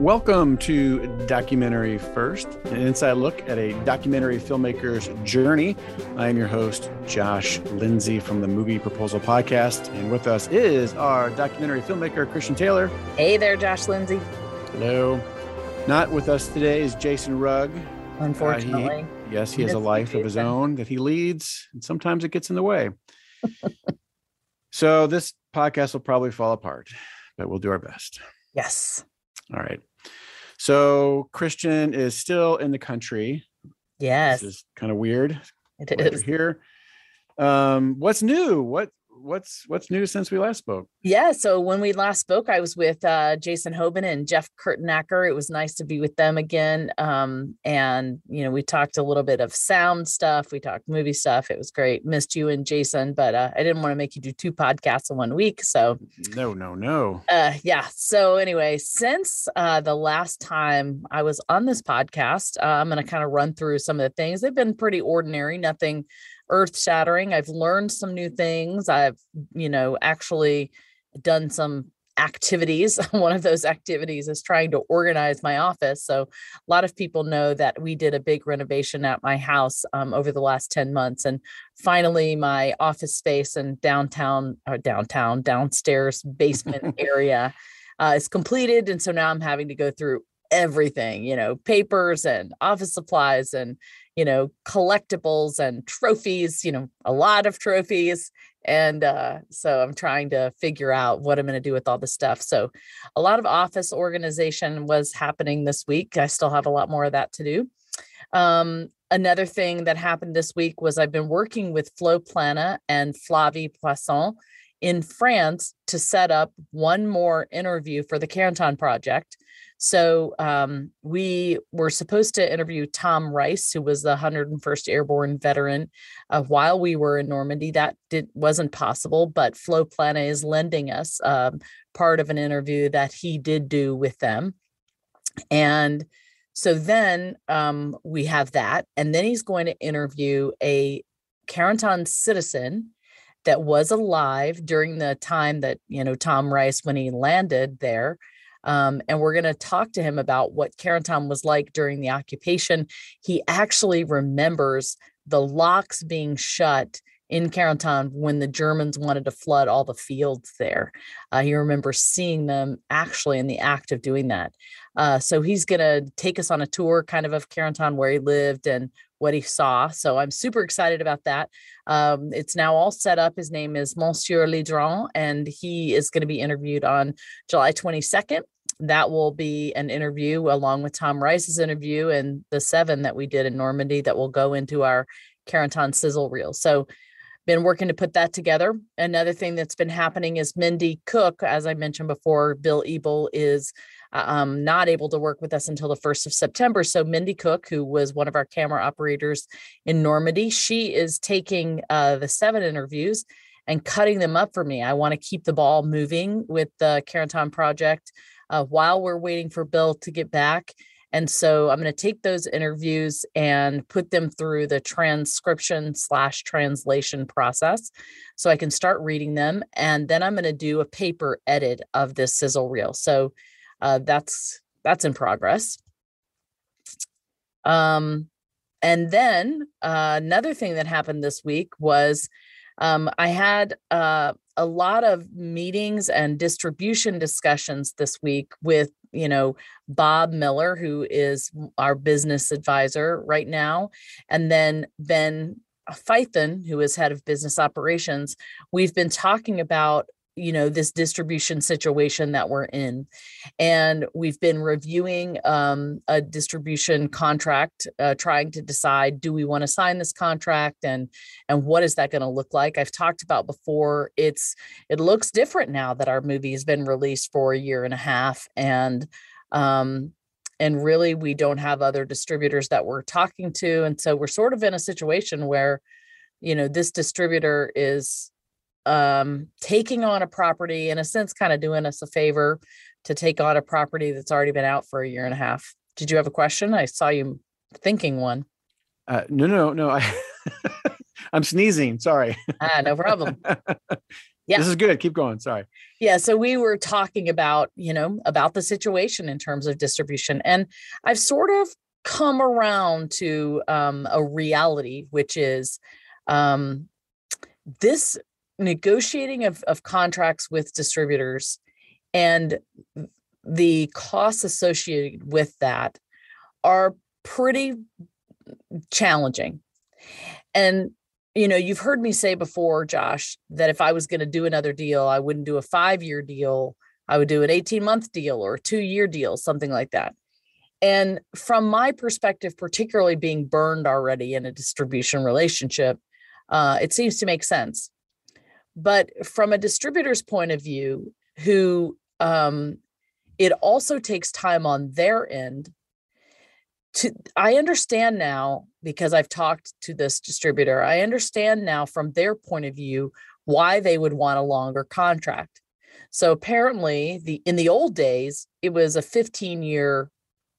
Welcome to Documentary First, an inside look at a documentary filmmaker's journey. I am your host, Josh Lindsay from the Movie Proposal Podcast. And with us is our documentary filmmaker, Christian Taylor. Hey there, Josh Lindsay. Hello. Not with us today is Jason Rugg. Unfortunately. Uh, he, yes, he has a life of his own that he leads, and sometimes it gets in the way. so this podcast will probably fall apart, but we'll do our best. Yes. All right. So Christian is still in the country. Yes. This is kind of weird. It is here. Um, what's new? What what's what's new since we last spoke? Yeah, so when we last spoke, I was with uh, Jason Hoban and Jeff Kurtenacker. It was nice to be with them again. Um, and you know, we talked a little bit of sound stuff. We talked movie stuff. It was great. Missed you and Jason, but uh, I didn't want to make you do two podcasts in one week. So no, no, no. Uh, yeah. So anyway, since uh, the last time I was on this podcast, uh, I'm going to kind of run through some of the things. They've been pretty ordinary. Nothing earth shattering. I've learned some new things. I've, you know, actually done some activities. One of those activities is trying to organize my office. So, a lot of people know that we did a big renovation at my house um, over the last 10 months. And finally, my office space and downtown, or uh, downtown, downstairs basement area uh, is completed. And so now I'm having to go through everything, you know, papers and office supplies and you know, collectibles and trophies, you know, a lot of trophies. And uh, so I'm trying to figure out what I'm going to do with all the stuff. So a lot of office organization was happening this week. I still have a lot more of that to do. Um, another thing that happened this week was I've been working with Flo Plana and Flavie Poisson in France to set up one more interview for the Carentan Project. So um, we were supposed to interview Tom Rice, who was the 101st Airborne veteran, uh, while we were in Normandy. That did, wasn't possible, but Flo Plana is lending us um, part of an interview that he did do with them. And so then um, we have that. And then he's going to interview a Carentan citizen that was alive during the time that, you know, Tom Rice, when he landed there, um, and we're going to talk to him about what Carentan was like during the occupation. He actually remembers the locks being shut in Carentan when the Germans wanted to flood all the fields there. Uh, he remembers seeing them actually in the act of doing that. Uh, so he's going to take us on a tour kind of of Carentan where he lived and what he saw. So I'm super excited about that. Um, it's now all set up. His name is Monsieur Lidron, and he is going to be interviewed on July 22nd that will be an interview along with Tom Rice's interview and the seven that we did in Normandy that will go into our Carentan sizzle reel. So been working to put that together. Another thing that's been happening is Mindy Cook, as I mentioned before, Bill Ebel is uh, um, not able to work with us until the 1st of September. So Mindy Cook, who was one of our camera operators in Normandy, she is taking uh, the seven interviews and cutting them up for me. I want to keep the ball moving with the Carentan project uh, while we're waiting for Bill to get back. And so I'm going to take those interviews and put them through the transcription slash translation process so I can start reading them. And then I'm going to do a paper edit of this sizzle reel. So uh, that's that's in progress. Um, and then uh, another thing that happened this week was um, I had uh, a lot of meetings and distribution discussions this week with you know bob miller who is our business advisor right now and then ben Fython, who is head of business operations. We've been talking about you know this distribution situation that we're in. And we've been reviewing um, a distribution contract uh, trying to decide do we want to sign this contract? And and what is that going to look like? I've talked about before it's it looks different now that our movie has been released for a year and a half. And um and really we don't have other distributors that we're talking to. And so we're sort of in a situation where you know this distributor is um, taking on a property, in a sense, kind of doing us a favor to take on a property that's already been out for a year and a half. Did you have a question? I saw you thinking one. Uh, no, no, no. I, I'm sneezing. Sorry. Ah, no problem. Yeah. This is good. Keep going. Sorry. Yeah. So we were talking about, you know, about the situation in terms of distribution. And I've sort of come around to um, a reality, which is um, this negotiating of, of contracts with distributors and the costs associated with that are pretty challenging. And you know, you've heard me say before, Josh, that if I was going to do another deal, I wouldn't do a five year deal. I would do an 18 month deal or a two year deal, something like that. And from my perspective, particularly being burned already in a distribution relationship, uh, it seems to make sense. But from a distributor's point of view, who um, it also takes time on their end to I understand now because I've talked to this distributor. I understand now from their point of view why they would want a longer contract. So apparently the in the old days it was a 15 year,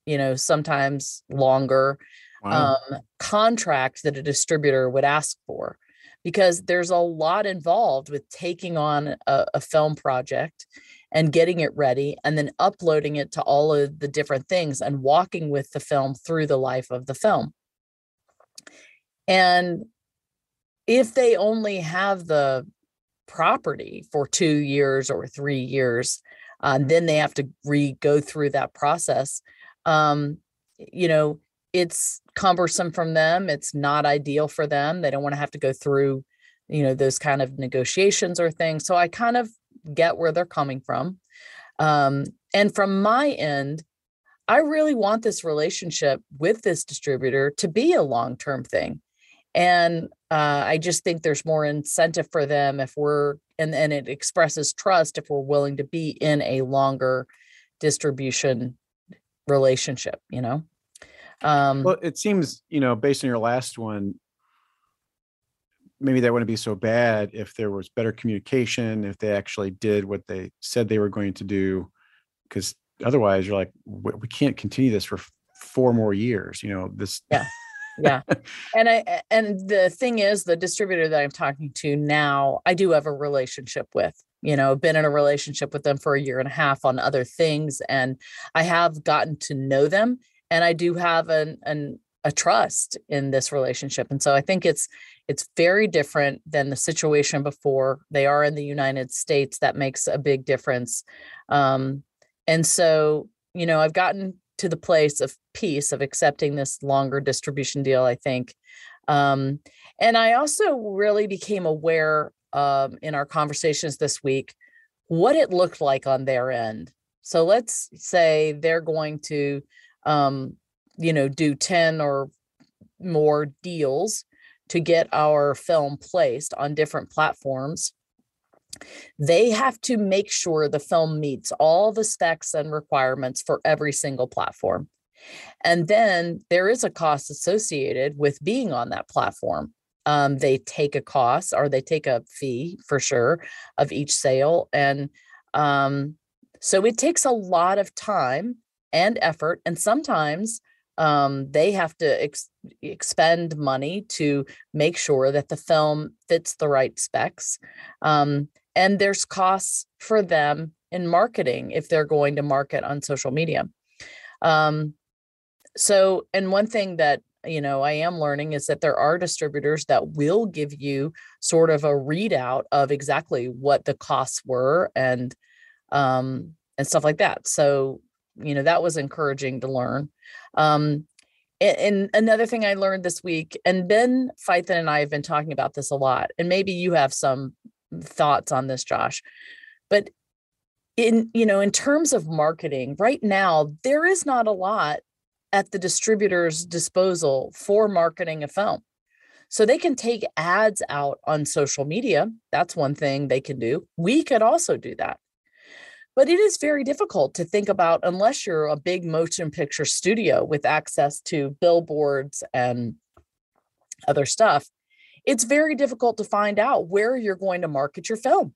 you know, sometimes longer wow. um, contract that a distributor would ask for because there's a lot involved with taking on a, a film project and getting it ready and then uploading it to all of the different things and walking with the film through the life of the film. And if they only have the property for two years or three years, uh, then they have to re go through that process. Um, you know, it's cumbersome from them. It's not ideal for them. They don't want to have to go through, you know, those kind of negotiations or things. So I kind of get where they're coming from. Um, and from my end, I really want this relationship with this distributor to be a long term thing. And uh, I just think there's more incentive for them if we're, and, and it expresses trust if we're willing to be in a longer distribution relationship, you know? Um, well, it seems, you know, based on your last one, maybe that wouldn't be so bad if there was better communication, if they actually did what they said they were going to do. Because otherwise, you're like, we can't continue this for four more years. You know, this. Yeah. yeah and i and the thing is the distributor that i'm talking to now i do have a relationship with you know been in a relationship with them for a year and a half on other things and i have gotten to know them and i do have an an a trust in this relationship and so i think it's it's very different than the situation before. They are in the united states that makes a big difference um, and so you know i've gotten to the place of peace of accepting this longer distribution deal i think um, and i also really became aware um, in our conversations this week what it looked like on their end. So let's say they're going to um, you know do 10 or more deals to get our film placed on different platforms they have to make sure the film meets all the specs and requirements for every single platform. And then there is a cost associated with being on that platform. Um, they take a cost or they take a fee for sure of each sale and um, so it takes a lot of time and effort and sometimes um, they have to ex- expend money to make sure that the film fits the right specs. Um, and there's costs for them in marketing if they're going to market on social media. Um, so, and one thing that you know I am learning is that there are distributors that will give you sort of a readout of exactly what the costs were and um, and stuff like that. So, you know, that was encouraging to learn. Um, and, and another thing I learned this week, and Ben Feithen and I have been talking about this a lot, and maybe you have some thoughts on this, Josh. But in you know, in terms of marketing, right now there is not a lot at the distributor's disposal for marketing a film. So they can take ads out on social media. That's one thing they can do. We could also do that. But it is very difficult to think about unless you're a big motion picture studio with access to billboards and other stuff. It's very difficult to find out where you're going to market your film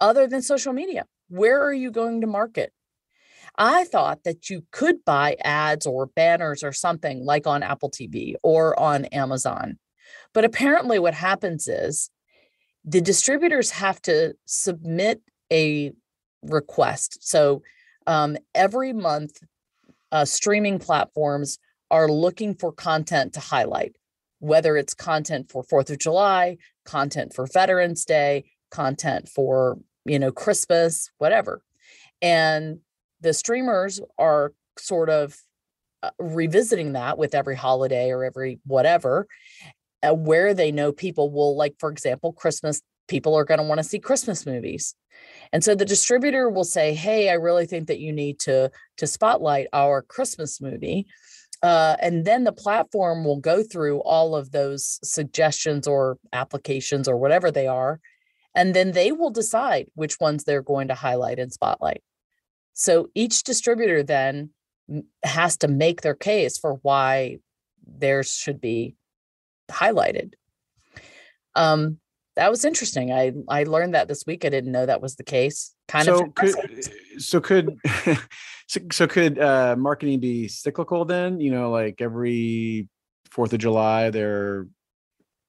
other than social media. Where are you going to market? I thought that you could buy ads or banners or something like on Apple TV or on Amazon. But apparently, what happens is the distributors have to submit a request. So um, every month, uh, streaming platforms are looking for content to highlight, whether it's content for Fourth of July, content for Veterans Day, content for you know Christmas, whatever, and the streamers are sort of uh, revisiting that with every holiday or every whatever uh, where they know people will like for example christmas people are going to want to see christmas movies. And so the distributor will say hey i really think that you need to to spotlight our christmas movie. Uh, and then the platform will go through all of those suggestions or applications or whatever they are and then they will decide which ones they're going to highlight and spotlight. So each distributor then has to make their case for why theirs should be highlighted. Um, that was interesting. I I learned that this week. I didn't know that was the case. Kind so of. Could, so could so, so could uh, marketing be cyclical then? You know, like every Fourth of July, they're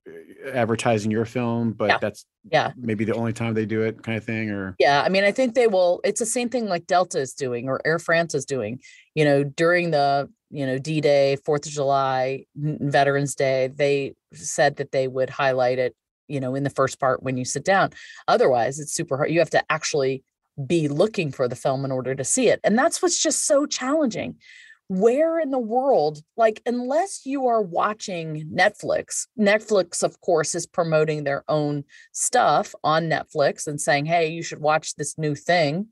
uh, advertising your film, but yeah. that's yeah maybe the only time they do it, kind of thing. Or yeah, I mean, I think they will. It's the same thing like Delta is doing or Air France is doing. You know, during the you know d-day fourth of july veterans day they said that they would highlight it you know in the first part when you sit down otherwise it's super hard you have to actually be looking for the film in order to see it and that's what's just so challenging where in the world like unless you are watching netflix netflix of course is promoting their own stuff on netflix and saying hey you should watch this new thing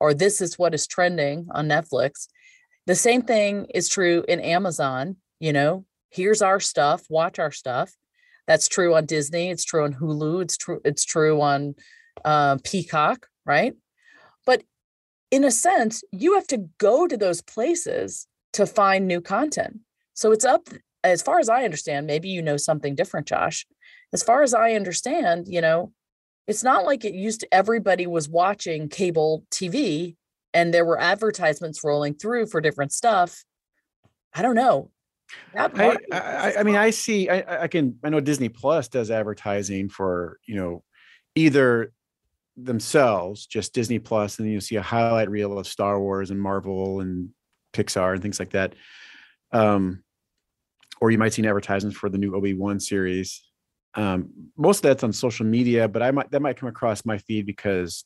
or this is what is trending on netflix the same thing is true in Amazon. You know, here's our stuff, watch our stuff. That's true on Disney. It's true on Hulu. It's true. It's true on uh, Peacock, right? But in a sense, you have to go to those places to find new content. So it's up, as far as I understand. Maybe you know something different, Josh. As far as I understand, you know, it's not like it used to. Everybody was watching cable TV and there were advertisements rolling through for different stuff. I don't know. I, I, I, mean, I see, I, I can, I know Disney Plus does advertising for, you know, either themselves, just Disney Plus, and then you see a highlight reel of Star Wars and Marvel and Pixar and things like that. Um, or you might see an advertisement for the new Obi Wan series. Um, most of that's on social media, but I might that might come across my feed because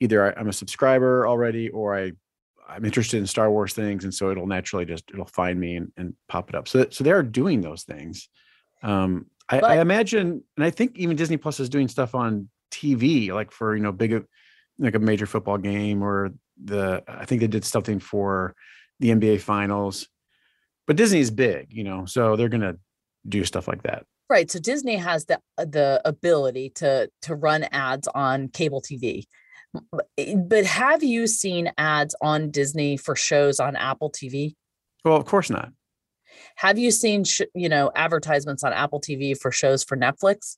either I'm a subscriber already or I I'm interested in Star Wars things, and so it'll naturally just it'll find me and, and pop it up. So so they are doing those things. Um, I, but, I imagine, and I think even Disney Plus is doing stuff on TV, like for you know big like a major football game or the I think they did something for the NBA finals. But Disney is big, you know, so they're gonna do stuff like that. Right. So Disney has the the ability to to run ads on cable TV. Eh, but have you seen ads on Disney for shows on Apple TV? Well, of course not. Have you seen sh- you know advertisements on Apple TV for shows for Netflix?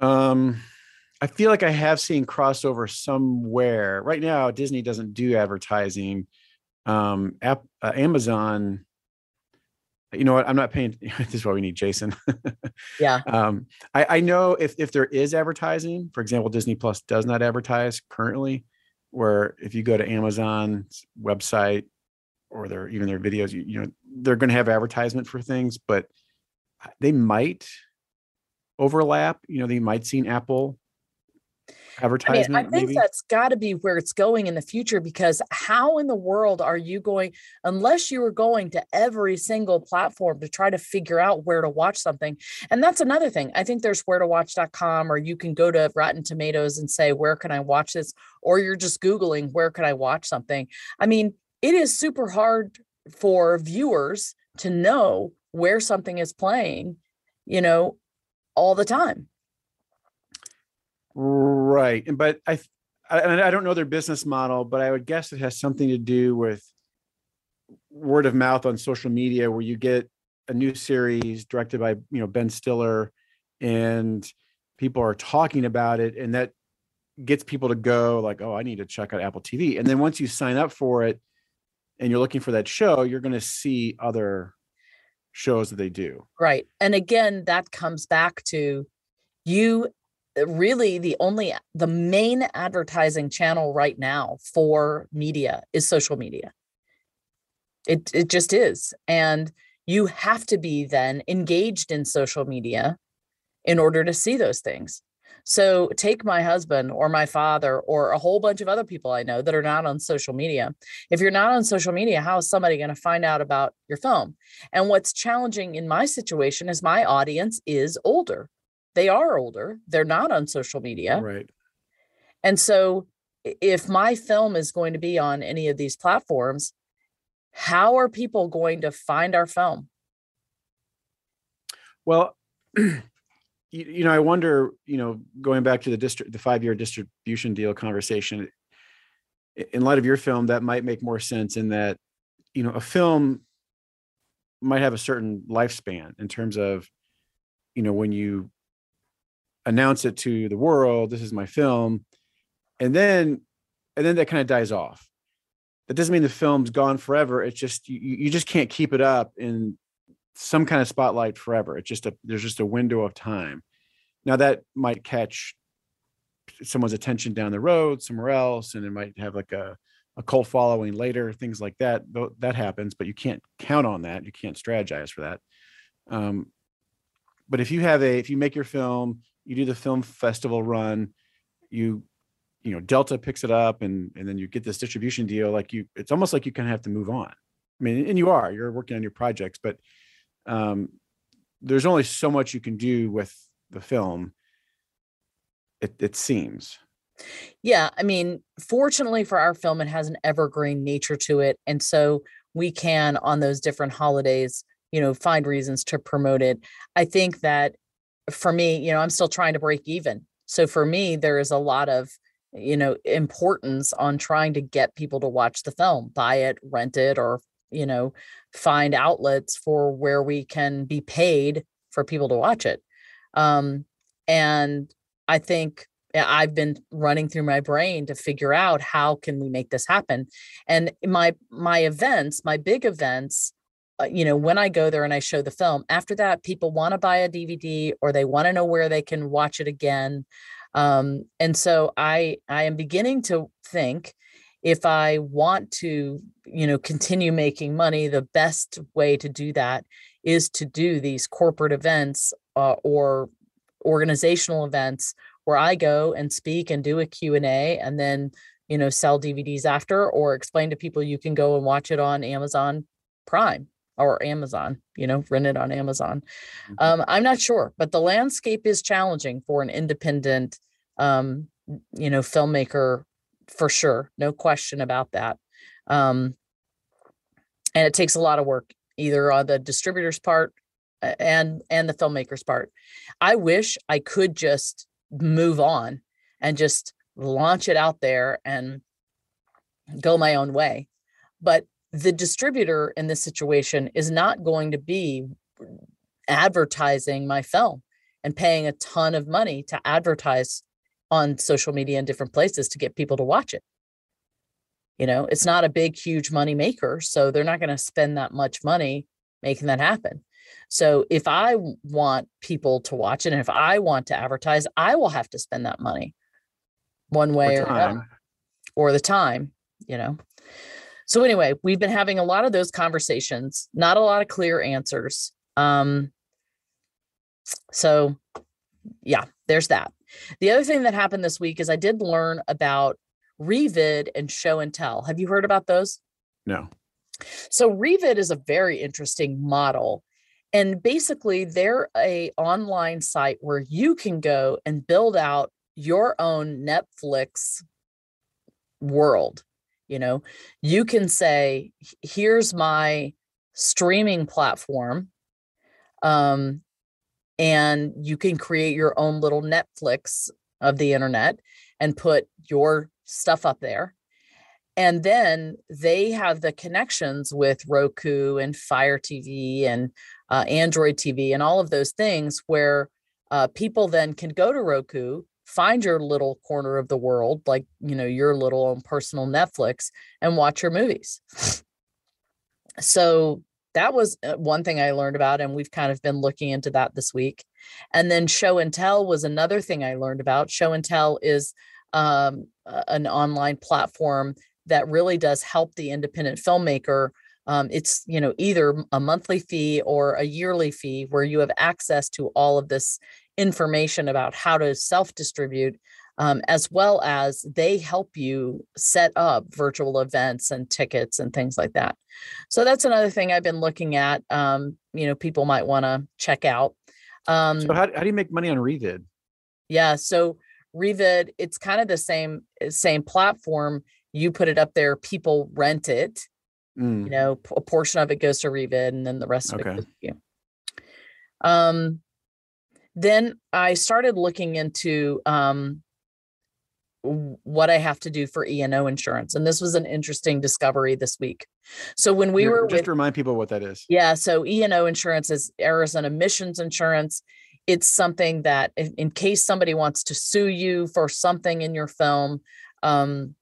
Um I feel like I have seen crossover somewhere. Right now Disney doesn't do advertising. Um app, uh, Amazon you know what? I'm not paying this is why we need jason. Yeah. Um I, I know if if there is advertising for example disney plus does not advertise currently where if you go to amazon's website or their even their videos you, you know they're going to have advertisement for things but they might overlap. You know they might see an apple advertisement. I, mean, I think maybe? that's got to be where it's going in the future because how in the world are you going, unless you are going to every single platform to try to figure out where to watch something? And that's another thing. I think there's where to watch.com, or you can go to Rotten Tomatoes and say, where can I watch this? Or you're just Googling, where can I watch something? I mean, it is super hard for viewers to know where something is playing, you know, all the time. Right. But I, I, I don't know their business model, but I would guess it has something to do with word of mouth on social media where you get a new series directed by, you know, Ben Stiller and people are talking about it and that gets people to go like, oh, I need to check out Apple TV. And then once you sign up for it and you're looking for that show, you're going to see other shows that they do. Right. And again, that comes back to you Uh, really the only the main advertising channel right now for media is social media. It it just is. And you have to be then engaged in social media in order to see those things. So take my husband or my father or a whole bunch of other people I know that are not on social media. If you're not on social media, how is somebody going to find out about your film? And what's challenging in my situation is my audience is older. They are older. They're not on social media. Right. And so if my film is going to be on any of these platforms, how are people going to find our film? Well, you, you know, I wonder, you know, going back to the district, the five-year distribution deal conversation, in light of your film, that might make more sense in that, you know, a film might have a certain lifespan in terms of, you know, when you announce it to the world, this is my film, and then, and then that kind of dies off. That doesn't mean the film's gone forever. It's just you, you just can't keep it up in some kind of spotlight forever. It's just a there's just a window of time. Now that might catch someone's attention down the road somewhere else, and it might have like a a cult following later, things like that. That happens, but you can't count on that. You can't strategize for that. Um, but if you have a if you make your film, you do the film festival run, you you know Delta picks it up, and and then you get this distribution deal. Like you, it's almost like you kind of have to move on. I mean, and you are you're working on your projects, but um, there's only so much you can do with the film. It, it seems. Yeah, I mean, fortunately for our film, it has an evergreen nature to it, and so we can on those different holidays, you know, find reasons to promote it. I think that for me, you know, I'm still trying to break even. So for me, there is a lot of you know importance on trying to get people to watch the film buy it rent it or you know find outlets for where we can be paid for people to watch it um, and i think i've been running through my brain to figure out how can we make this happen and my my events my big events you know when i go there and i show the film after that people want to buy a dvd or they want to know where they can watch it again um, and so i i am beginning to think if I want to, you know, continue making money, the best way to do that is to do these corporate events uh, or organizational events where I go and speak and do a Q&A and then, you know, sell DVDs after or explain to people you can go and watch it on Amazon Prime or Amazon, you know, rent it on Amazon. Mm-hmm. Um, I'm not sure, but the landscape is challenging for an independent um, you know, filmmaker for sure no question about that um, and it takes a lot of work either on the distributor's part and and the filmmaker's part i wish i could just move on and just launch it out there and go my own way but the distributor in this situation is not going to be advertising my film and paying a ton of money to advertise on social media and different places to get people to watch it. You know, it's not a big, huge money maker. So they're not going to spend that much money making that happen. So if I want people to watch it and if I want to advertise, I will have to spend that money one way or, or, or the time, you know. So anyway, we've been having a lot of those conversations, not a lot of clear answers. Um so yeah, there's that. The other thing that happened this week is I did learn about Revid and Show and Tell. Have you heard about those? No. So Revid is a very interesting model. And basically they're a online site where you can go and build out your own Netflix world. You know, you can say, here's my streaming platform. Um, and you can create your own little Netflix of the internet and put your stuff up there. And then they have the connections with Roku and Fire TV and uh, Android TV and all of those things where uh, people then can go to Roku, find your little corner of the world, like, you know, your little own personal Netflix, and watch your movies. so that was uh, one thing I learned about, and we've kind of been looking into that this week. And then show and tell was another thing I learned about. Show and tell is um, an online platform that really does help the independent filmmaker. Um, it's you know either a monthly fee or a yearly fee where you have access to all of this information about how to self distribute um, as well as they help you set up virtual events and tickets and things like that. So that's another thing I've been looking at. Um, you know, people might want to check out. Um, so how, how do you make money on Revid? Yeah, so Revid, it's kind of the same eh, same platform. You put it up there, people rent it. Mm. You know, a portion of it goes to Revid, and then the rest of okay. it goes to you. Um, then I started looking into um, what I have to do for E&O insurance. And this was an interesting discovery this week. So when we were just with, remind people what that is. Yeah. So E&O insurance is errors and omissions insurance. It's something that in, in, case somebody wants to sue you for something in your film, um,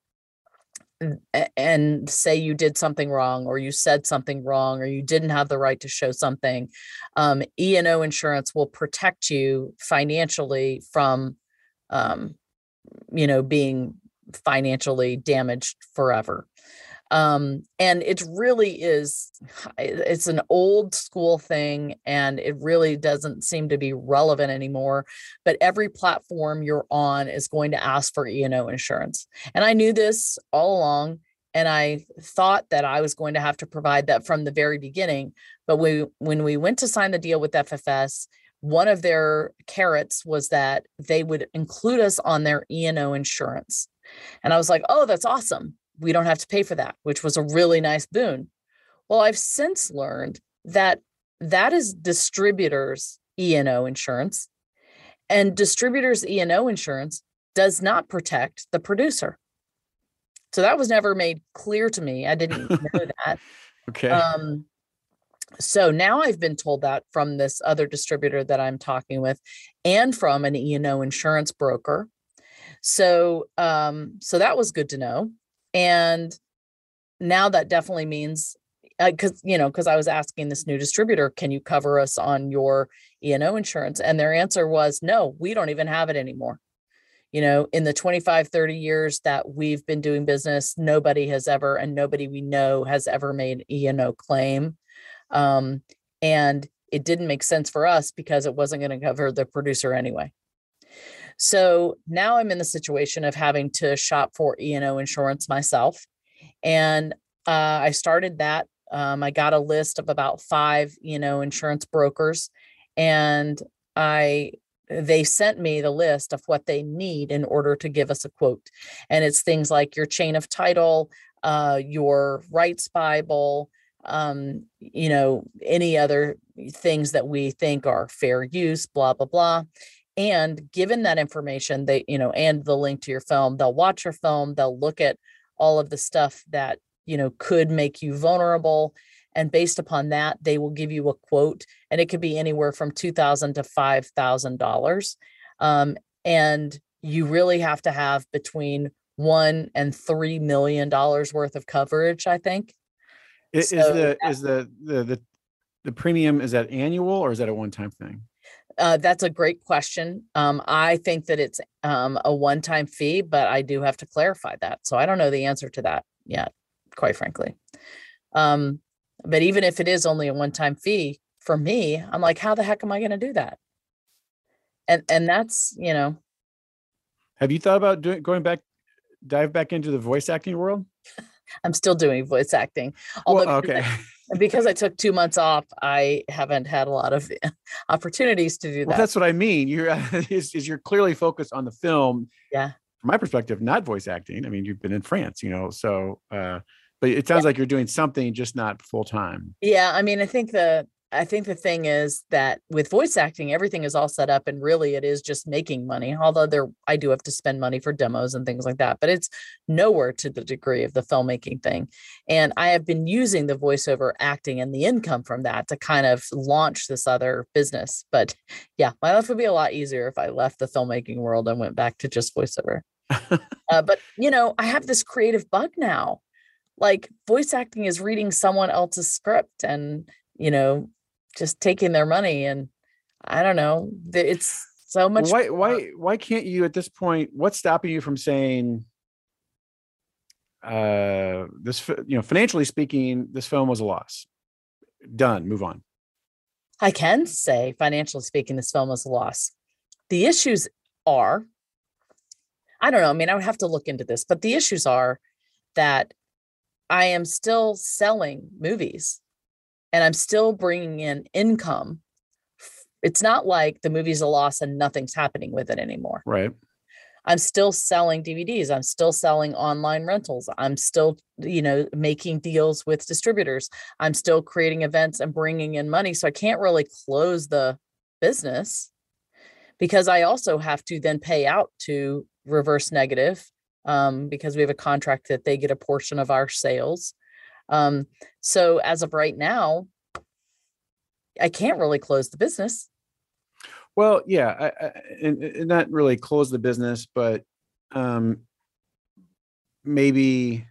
and say you did something wrong or you said something wrong or you didn't have the right to show something um, e&o insurance will protect you financially from um, you know being financially damaged forever um, and it really is it's an old school thing and it really doesn't seem to be relevant anymore but every platform you're on is going to ask for e&o insurance and i knew this all along and i thought that i was going to have to provide that from the very beginning but we when we went to sign the deal with ffs one of their carrots was that they would include us on their E&O insurance. And I was like, oh, that's awesome. We don't have to pay for that, which was a really nice boon. Well, I've since learned that that is distributors' E&O insurance. And distributors' E&O insurance does not protect the producer. So that was never made clear to me. I didn't know that. okay. Um, so now I've been told that from this other distributor that I'm talking with and from an E&O insurance broker. So um so that was good to know. And now that definitely means because uh, you know because i was asking this new distributor can you cover us on your e&o insurance? And their answer was no we don't even have it anymore. You know in the 25 30 years that we've been doing business nobody has ever and nobody we know has ever made e&o claim. Um, and it didn't make sense for us because it wasn't going to cover the producer anyway. So now I'm in the situation of having to shop for E&O insurance myself. And uh, I started that. Um, I got a list of about five, you know, insurance brokers, and I they sent me the list of what they need in order to give us a quote. And it's things like your chain of title, uh, your rights Bible, um, you know, any other things that we think are fair use, blah, blah, blah. And given that information, they, you know, and the link to your film, they'll watch your film, they'll look at all of the stuff that, you know, could make you vulnerable. And based upon that, they will give you a quote, and it could be anywhere from 2000 to five thousand um, dollars. And you really have to have between one and three million dollars worth of coverage, I think, is, so is the is the, the the the premium is that annual or is that a one time thing? Uh, that's a great question. Um, I think that it's um, a one time fee, but I do have to clarify that. So I don't know the answer to that yet, quite frankly. Um, but even if it is only a one time fee for me, I'm like, how the heck am I going to do that? And and that's you know. Have you thought about doing going back, dive back into the voice acting world? I'm still doing voice acting. Although well, okay. Because I took two months off, I haven't had a lot of opportunities to do that. Well, that's what I mean. You're is, is you're clearly focused on the film. Yeah. From my perspective, not voice acting. I mean, you've been in France, you know, so uh, but it sounds yeah. like you're doing something, just not full time. Yeah, I mean, I think the I think the thing is that with voice acting, everything is all set up and really it is just making money. Although there I do have to spend money for demos and things like that, but it's nowhere to the degree of the filmmaking thing. And I have been using the voiceover acting and the income from that to kind of launch this other business. But yeah, my life would be a lot easier if I left the filmmaking world and went back to just voiceover. uh, but you know, I have this creative bug now like voice acting is reading someone else's script and you know just taking their money and i don't know it's so much why why why can't you at this point what's stopping you from saying uh this you know financially speaking this film was a loss. Done move on. I can say financially speaking this film was a loss. The issues are i don't know i mean i would have to look into this but the issues are that i am still selling movies and i'm still bringing in income it's not like the movie's a loss and nothing's happening with it anymore right I'm still selling DVDs. I'm still selling online rentals. I'm still, you know, making deals with distributors. I'm still creating events and bringing in money. So I can't really close the business because I also have to then pay out to reverse negative um, because we have a contract that they get a portion of our sales. Um, so as of right now, I can't really close the business. Well, yeah, I, I, and, and not really close the business, but um, maybe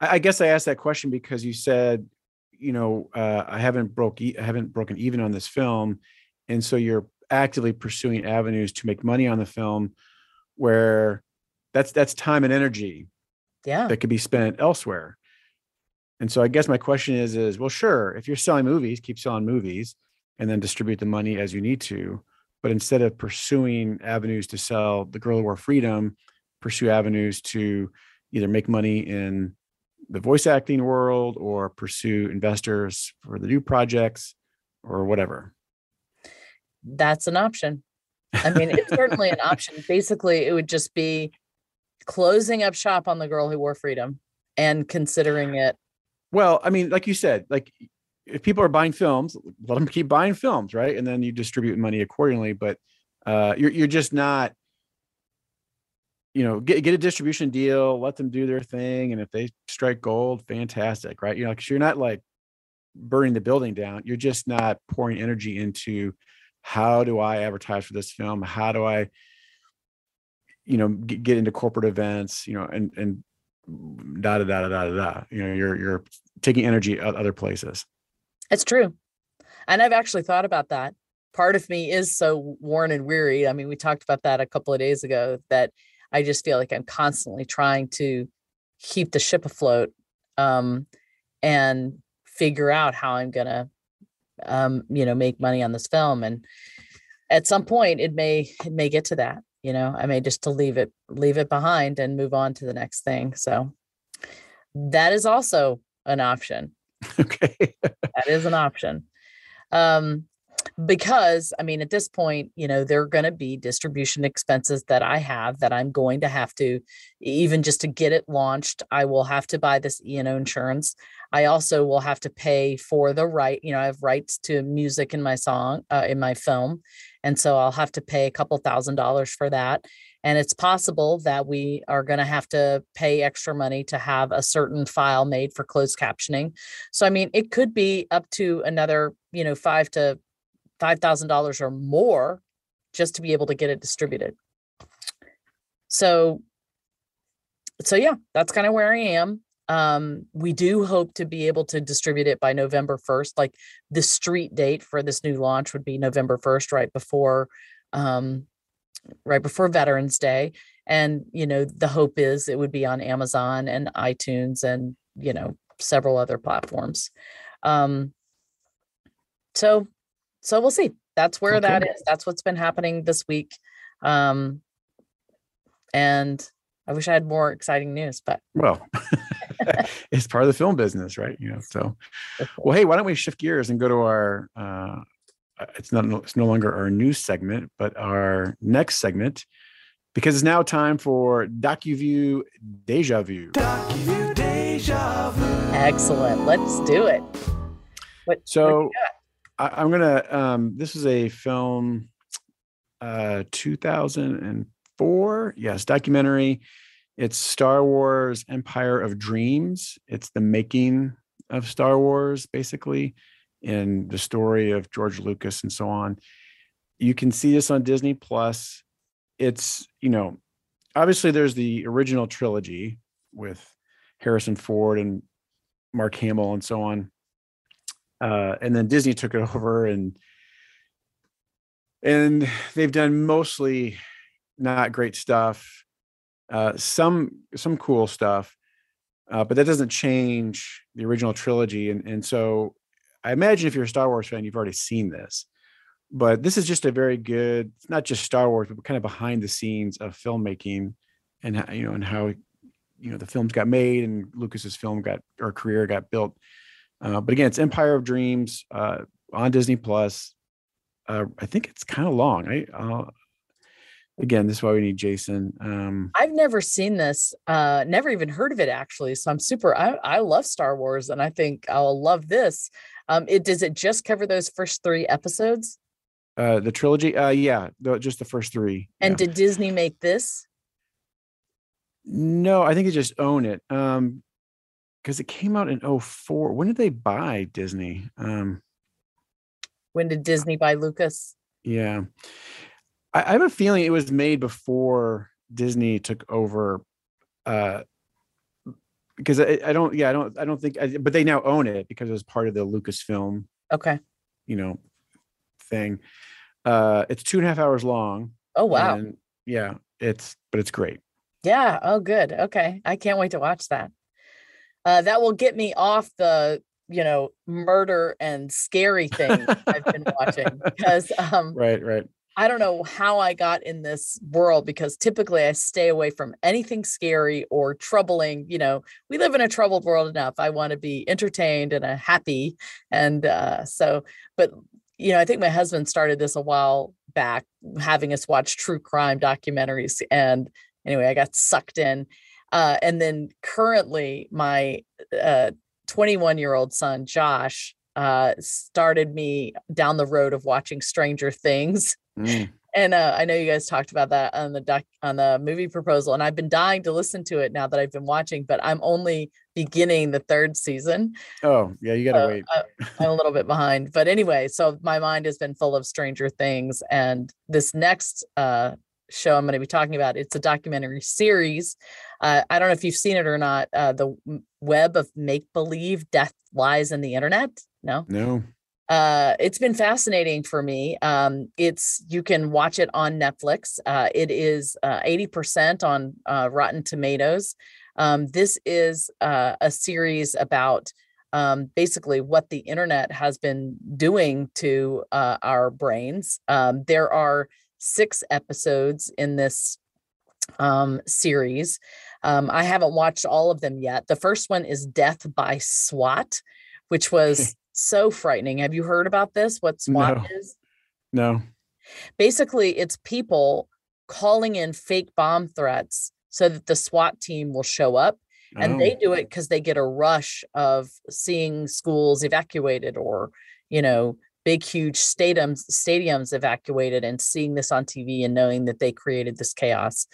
I, I guess I asked that question because you said, you know, uh, I haven't broke, I haven't broken even on this film, and so you're actively pursuing avenues to make money on the film, where that's that's time and energy, yeah, that could be spent elsewhere. And so I guess my question is, is well, sure, if you're selling movies, keep selling movies, and then distribute the money as you need to. But instead of pursuing avenues to sell the girl who wore freedom pursue avenues to either make money in the voice acting world or pursue investors for the new projects or whatever. That's an option. I mean it's certainly an option. Basically it would just be closing up shop on the girl who wore freedom and considering it well i mean like you said like if people are buying films, let them keep buying films, right? And then you distribute money accordingly. But uh, you're you're just not, you know, get get a distribution deal, let them do their thing, and if they strike gold, fantastic, right? You know, because you're not like burning the building down. You're just not pouring energy into how do I advertise for this film? How do I, you know, get, get into corporate events? You know, and and da da da da da da. You know, you're you're taking energy at other places. It's true. And I've actually thought about that. Part of me is so worn and weary. I mean, we talked about that a couple of days ago that I just feel like I'm constantly trying to keep the ship afloat um, and figure out how I'm to, um, you know, make money on this film. And at some point it may, it may get to that, you know, I may just to leave it, leave it behind and move on to the next thing. So that is also an option. Okay. that is an option. Um, because I mean, at this point, you know, there are going to be distribution expenses that I have that I'm going to have to, even just to get it launched, I will have to buy this E&O insurance. I also will have to pay for the right, you know, I have rights to music in my song, uh, in my film. And so I'll have to pay a couple thousand dollars for that. And it's possible that we are going to have to pay extra money to have a certain file made for closed captioning. So, I mean, it could be up to another, you know, five to five thousand dollars or more just to be able to get it distributed. So, so yeah, that's kind of where I am. Um, we do hope to be able to distribute it by November 1st. Like the street date for this new launch would be November 1st, right before um, right before Veterans Day. And, you know, the hope is it would be on Amazon and iTunes and, you know, several other platforms. Um, so, so we'll see. That's where okay. that is. That's what's been happening this week. Um, and I wish I had more exciting news, but well, it's part of the film business, right? You know, so well, hey, why don't we shift gears and go to our uh, uh, it's not it's no longer our news segment, but our next segment, because it's now time for DocuView Deja Vu. DocuView Deja Vu. Excellent. Let's do it. What, so what I, am gonna. Um, this is a film, uh, 2004. Yes, documentary. It's Star Wars: Empire of Dreams. It's the making of Star Wars, basically in the story of George Lucas and so on. You can see this on Disney Plus. It's, you know, obviously there's the original trilogy with Harrison Ford and Mark Hamill and so on. Uh, and then Disney took it over and and they've done mostly not great stuff. Uh, some some cool stuff, uh, but that doesn't change the original trilogy. And and so I imagine if you're a Star Wars fan, you've already seen this. But this is just a very good, not just Star Wars, but kind of behind the scenes of filmmaking and how, you know, and how you know the films got made and Lucas's film got or career got built. Uh, but again, it's Empire of Dreams uh, on Disney Plus. Uh, I think it's kind of long. I again, this is why we need Jason. Um, I've never seen this, uh, never even heard of it actually. So I'm super. I, I love Star Wars, and I think I'll love this. Um, it does it just cover those first three episodes? Uh, the trilogy, uh, yeah, the, just the first three. And yeah. did Disney make this? No, I think they just own it. Um, because it came out in 04. When did they buy Disney? Um, when did Disney buy Lucas? Yeah. I, I have a feeling it was made before Disney took over. Uh, because I, I don't, yeah, I don't, I don't think, I, but they now own it because it was part of the Lucasfilm, Okay. you know, thing. Uh, it's two and a half hours long. Oh wow. yeah, it's, but it's great. Yeah. Oh, good. Okay. I can't wait to watch that. Uh, that will get me off the, you know, murder and scary thing I've been watching because um, Right, right. I don't know how I got in this world because typically I stay away from anything scary or troubling. You know, we live in a troubled world enough. I want to be entertained and uh, happy. And uh, so, but, you know, I think my husband started this a while back, having us watch true crime documentaries. And anyway, I got sucked in. Uh, and then currently, my 21 year old son, Josh, uh, started me down the road of watching Stranger Things. Mm. And uh, I know you guys talked about that on the doc on the movie proposal, and I've been dying to listen to it now that I've been watching, but I'm only beginning the third season. Oh, yeah, you gotta So, wait. uh, I'm a little bit behind, but anyway, so my mind has been full of Stranger Things, and this next uh, show I'm going to be talking about, it's a documentary series. Uh, I don't know if you've seen it or not. Uh, the web of make believe, death lies in the internet. No, No. Uh, it's been fascinating for me. Um, it's you can watch it on Netflix. Uh, it is uh, 80% on uh, Rotten Tomatoes. Um, this is uh, a series about um, basically what the internet has been doing to uh, our brains. Um, there are six episodes in this um, series. Um, I haven't watched all of them yet. The first one is Death by SWAT, which was so frightening. Have you heard about this? What SWAT No. is? No. Basically, it's people calling in fake bomb threats so that the SWAT team will show up. And Oh. they do it because they get a rush of seeing schools evacuated or, you know, big, huge stadiums, stadiums evacuated and seeing this on TV and knowing that they created this chaos.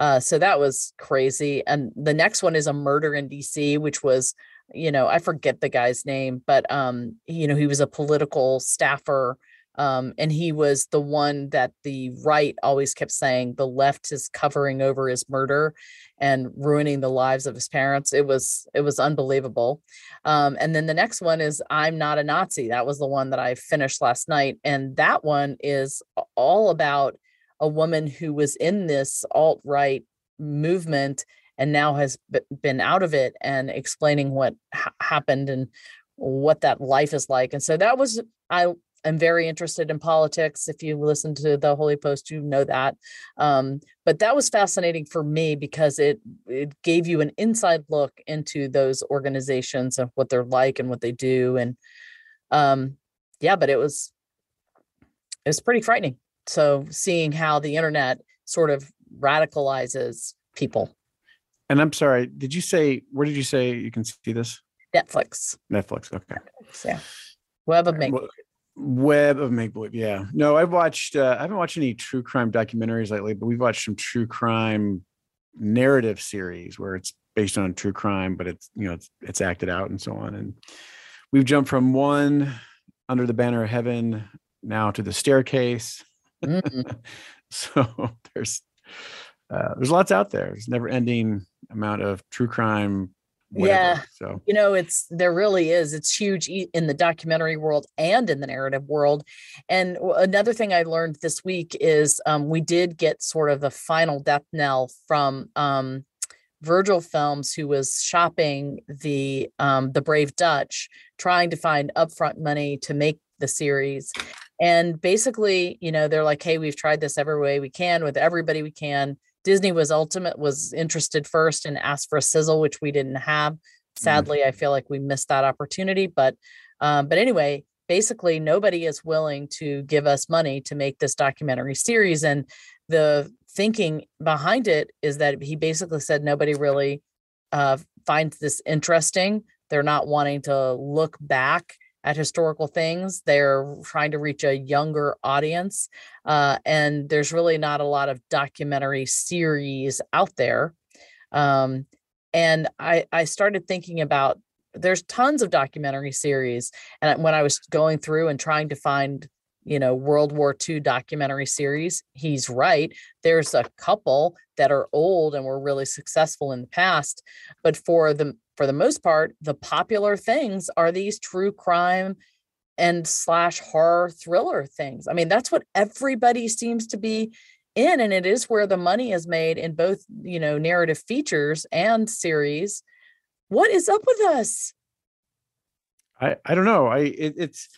Uh, so that was crazy. And the next one is a murder in DC, which was, you know, I forget the guy's name, but um, you know, he was a political staffer. Um, and he was the one that the right always kept saying the left is covering over his murder and ruining the lives of his parents. It was it was unbelievable. Um, and then the next one is I'm not a Nazi. That was the one that I finished last night, and that one is all about a woman who was in this alt right movement and now has been out of it and explaining what ha- happened and what that life is like. And so that was I am very interested in politics. If you listen to the Holy Post, you know that. Um, but that was fascinating for me because it it gave you an inside look into those organizations and what they're like and what they do. And um, yeah, but it was it was pretty frightening. So seeing how the internet sort of radicalizes people. And I'm sorry, did you say where did you say you can see this? Netflix. Netflix. Okay. Yeah. Web of make. Web of make believe. Yeah. No, I've watched uh, I haven't watched any true crime documentaries lately, but we've watched some true crime narrative series where it's based on true crime, but it's you know it's it's acted out and so on. And we've jumped from one under the banner of heaven now to the staircase. Mm. so there's uh, there's lots out there. There's never ending amount of true crime whatever. Yeah. So, you know, it's there really is. It's huge in the documentary world and in the narrative world. And another thing I learned this week is um, we did get sort of the final death knell from um, Virgil Films, who was shopping the um, the Brave Dutch, trying to find upfront money to make the series. And basically, you know, they're like, "Hey, we've tried this every way we can with everybody we can." Disney was ultimate was interested first and asked for a sizzle, which we didn't have. Mm. Sadly, mm-hmm. I feel like we missed that opportunity. But um, but anyway, basically nobody is willing to give us money to make this documentary series. And the thinking behind it is that he basically said nobody really uh, finds this interesting. They're not wanting to look back at historical things. They're trying to reach a younger audience. Uh, and there's really not a lot of documentary series out there. Um, and I, I started thinking about there's tons of documentary series. And when I was going through and trying to find, you know, World War II documentary series, he's right. There's a couple that are old and were really successful in the past. But for the for the most part, the popular things are these true crime and slash horror thriller things. I mean, that's what everybody seems to be in, and it is where the money is made in both, you know, narrative features and series. What is up with us? I I don't know. I it, it's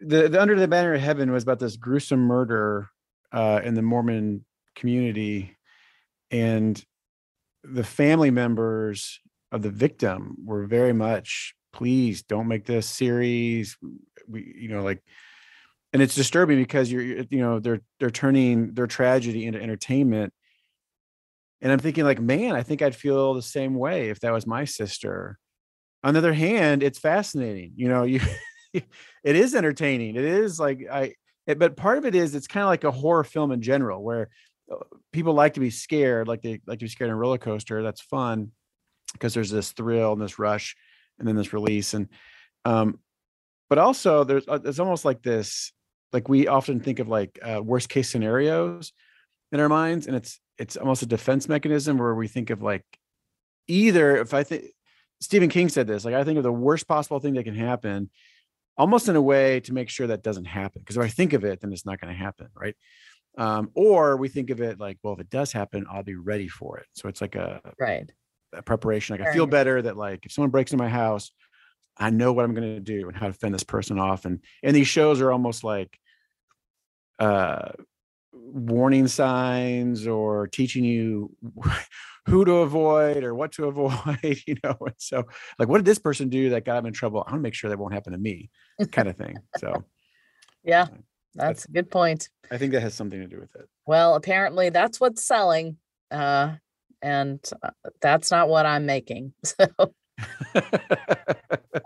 the, the under the banner of heaven was about this gruesome murder uh, in the Mormon community, and the family members of the victim were very much please don't make this series. We you know like and it's disturbing because you're you know they're they're turning their tragedy into entertainment. And i'm thinking like man i think i'd feel the same way if that was my sister. On the other hand it's fascinating you know you it is entertaining it is like i it, but part of it is it's kind of like a horror film in general where uh, people like to be scared like they like to be scared in a roller coaster that's fun because there's this thrill and this rush and then this release and um but also there's uh, it's almost like this like we often think of like uh, worst case scenarios in our minds and it's it's almost a defense mechanism where we think of like either if i think stephen king said this like i think of the worst possible thing that can happen almost in a way to make sure that doesn't happen because if i think of it then it's not going to happen right um, or we think of it like well if it does happen i'll be ready for it so it's like a right a preparation. Like I feel better that like if someone breaks into my house, I know what I'm going to do and how to fend this person off. And and these shows are almost like uh warning signs or teaching you who to avoid or what to avoid, you know. And so like what did this person do that got them in trouble? I want to make sure that won't happen to me, kind of thing. So yeah. That's, that's a good point. I think that has something to do with it. Well, apparently that's what's selling. Uh and uh, that's not what I'm making. So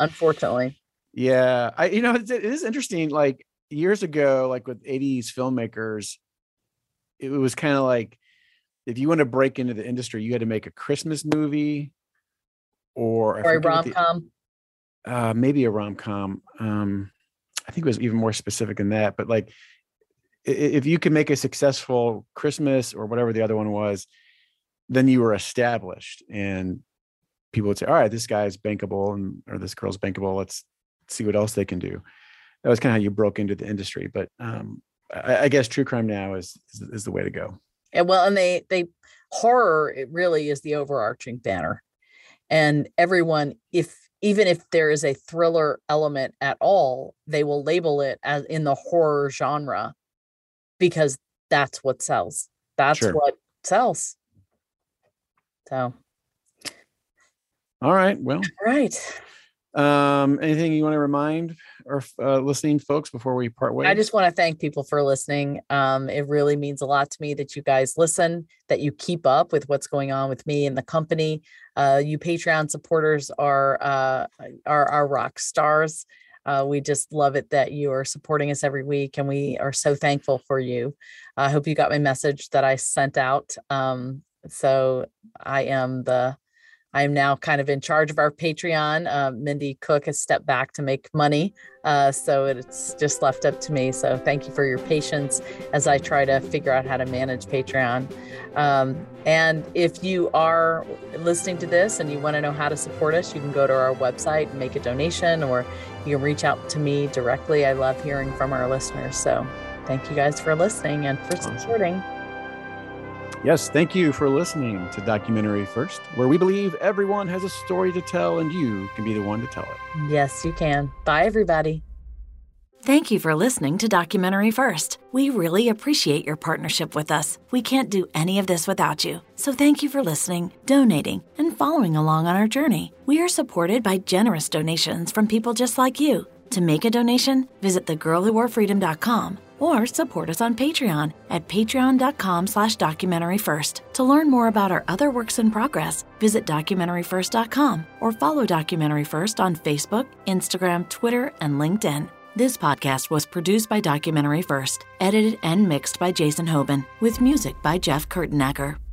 unfortunately. Yeah. I you know it is interesting like years ago like with 80s filmmakers it was kind of like if you want to break into the industry you had to make a Christmas movie or, or a rom-com. uh maybe a rom-com. Um I think it was even more specific than that, but like if you can make a successful Christmas or whatever the other one was, then you were established and people would say, all right, this guy's bankable and or this girl's bankable. Let's see what else they can do. That was kind of how you broke into the industry. But um, I, I, guess true crime now is, is, is the way to go. Yeah, well, and they they horror it really is the overarching banner, and everyone if even if there is a thriller element at all, they will label it as in the horror genre because that's what sells. That's sure. what sells. So. All right. Well. All right. Um, anything you want to remind our uh, listening folks before we part ways? I just want to thank people for listening. Um, it really means a lot to me that you guys listen, that you keep up with what's going on with me and the company. Uh, you Patreon supporters are uh, are our rock stars. Uh, we just love it that you are supporting us every week, and we are so thankful for you. I hope you got my message that I sent out. Um, so I am the I'm now kind of in charge of our Patreon. Uh, Mindy Cook has stepped back to make money. Uh, so it's just left up to me. So thank you for your patience as I try to figure out how to manage Patreon. Um, and if you are listening to this and you want to know how to support us, you can go to our website and make a donation, or you can reach out to me directly. I love hearing from our listeners. So thank you guys for listening and for supporting. Yes, thank you for listening to Documentary First, where we believe everyone has a story to tell and you can be the one to tell it. Yes, you can. Bye, everybody. Thank you for listening to Documentary First. We really appreciate your partnership with us. We can't do any of this without you. So thank you for listening, donating, and following along on our journey. We are supported by generous donations from people just like you. To make a donation, visit thegirlwhoworefreedom.com or support us on Patreon at patreon.com slash documentaryfirst. To learn more about our other works in progress, visit documentaryfirst.com or follow Documentary First on Facebook, Instagram, Twitter, and LinkedIn. This podcast was produced by Documentary First, edited and mixed by Jason Hoban, with music by Jeff Kurtenacker.